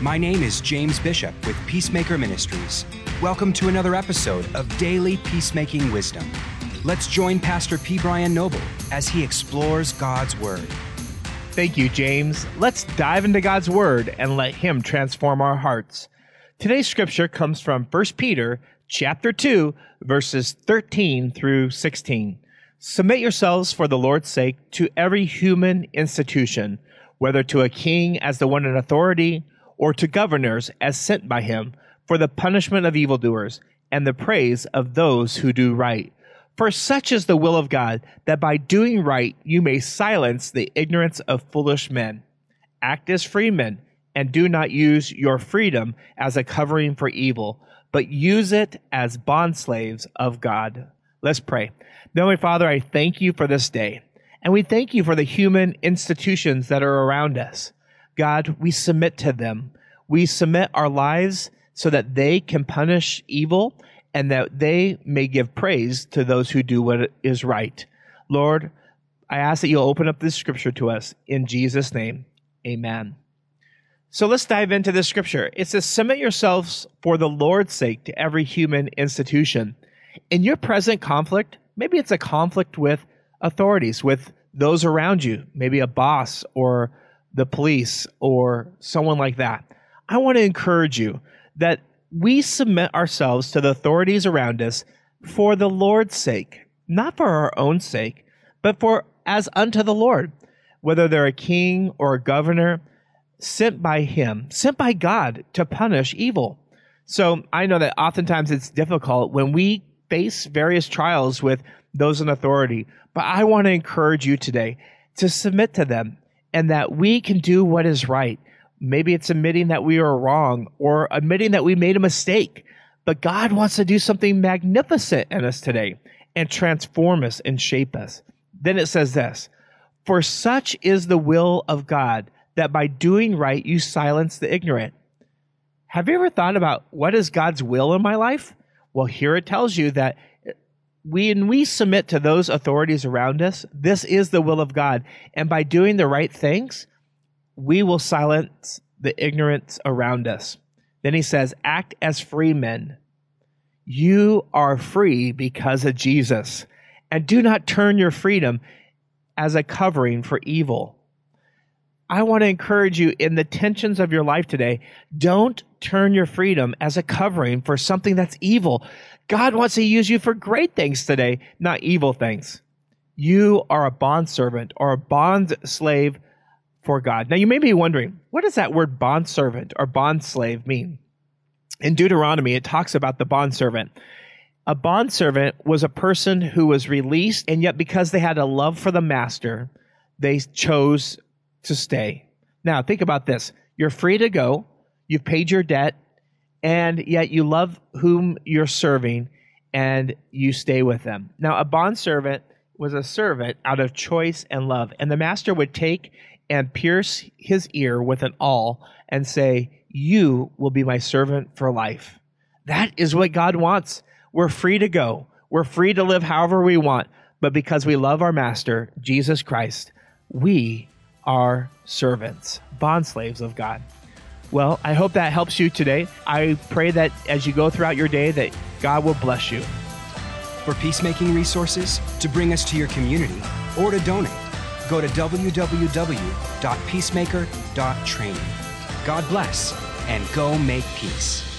My name is James Bishop with Peacemaker Ministries. Welcome to another episode of Daily Peacemaking Wisdom. Let's join Pastor P. Brian Noble as he explores God's Word. Thank you, James. Let's dive into God's Word and let Him transform our hearts. Today's scripture comes from 1 Peter chapter 2, verses 13 through 16. Submit yourselves for the Lord's sake to every human institution, whether to a king as the one in authority, or to governors as sent by him, for the punishment of evildoers, and the praise of those who do right. For such is the will of God, that by doing right you may silence the ignorance of foolish men. Act as freemen, and do not use your freedom as a covering for evil, but use it as bondslaves of God. Let's pray. Heavenly Father, I thank you for this day, and we thank you for the human institutions that are around us. God, we submit to them. We submit our lives so that they can punish evil and that they may give praise to those who do what is right. Lord, I ask that you'll open up this scripture to us in Jesus' name. Amen. So let's dive into this scripture. It says, Submit yourselves for the Lord's sake to every human institution. In your present conflict, maybe it's a conflict with authorities, with those around you, maybe a boss or the police or someone like that. I want to encourage you that we submit ourselves to the authorities around us for the Lord's sake, not for our own sake, but for as unto the Lord, whether they're a king or a governor sent by him, sent by God to punish evil. So I know that oftentimes it's difficult when we face various trials with those in authority, but I want to encourage you today to submit to them and that we can do what is right. Maybe it's admitting that we are wrong or admitting that we made a mistake. But God wants to do something magnificent in us today and transform us and shape us. Then it says this For such is the will of God that by doing right you silence the ignorant. Have you ever thought about what is God's will in my life? Well, here it tells you that when we submit to those authorities around us, this is the will of God. And by doing the right things, we will silence the ignorance around us. Then he says, act as free men. You are free because of Jesus. And do not turn your freedom as a covering for evil. I want to encourage you in the tensions of your life today, don't turn your freedom as a covering for something that's evil. God wants to use you for great things today, not evil things. You are a bondservant or a bond slave for God. Now, you may be wondering, what does that word bondservant or bond slave mean? In Deuteronomy, it talks about the bondservant. A bondservant was a person who was released, and yet because they had a love for the master, they chose to stay. Now, think about this. You're free to go. You've paid your debt and yet you love whom you're serving and you stay with them. Now, a bondservant was a servant out of choice and love, and the master would take and pierce his ear with an awl and say, You will be my servant for life. That is what God wants. We're free to go, we're free to live however we want, but because we love our master, Jesus Christ, we are servants, bond slaves of God. Well, I hope that helps you today. I pray that as you go throughout your day that God will bless you. For peacemaking resources, to bring us to your community, or to donate, go to www.peacemaker.training. God bless and go make peace.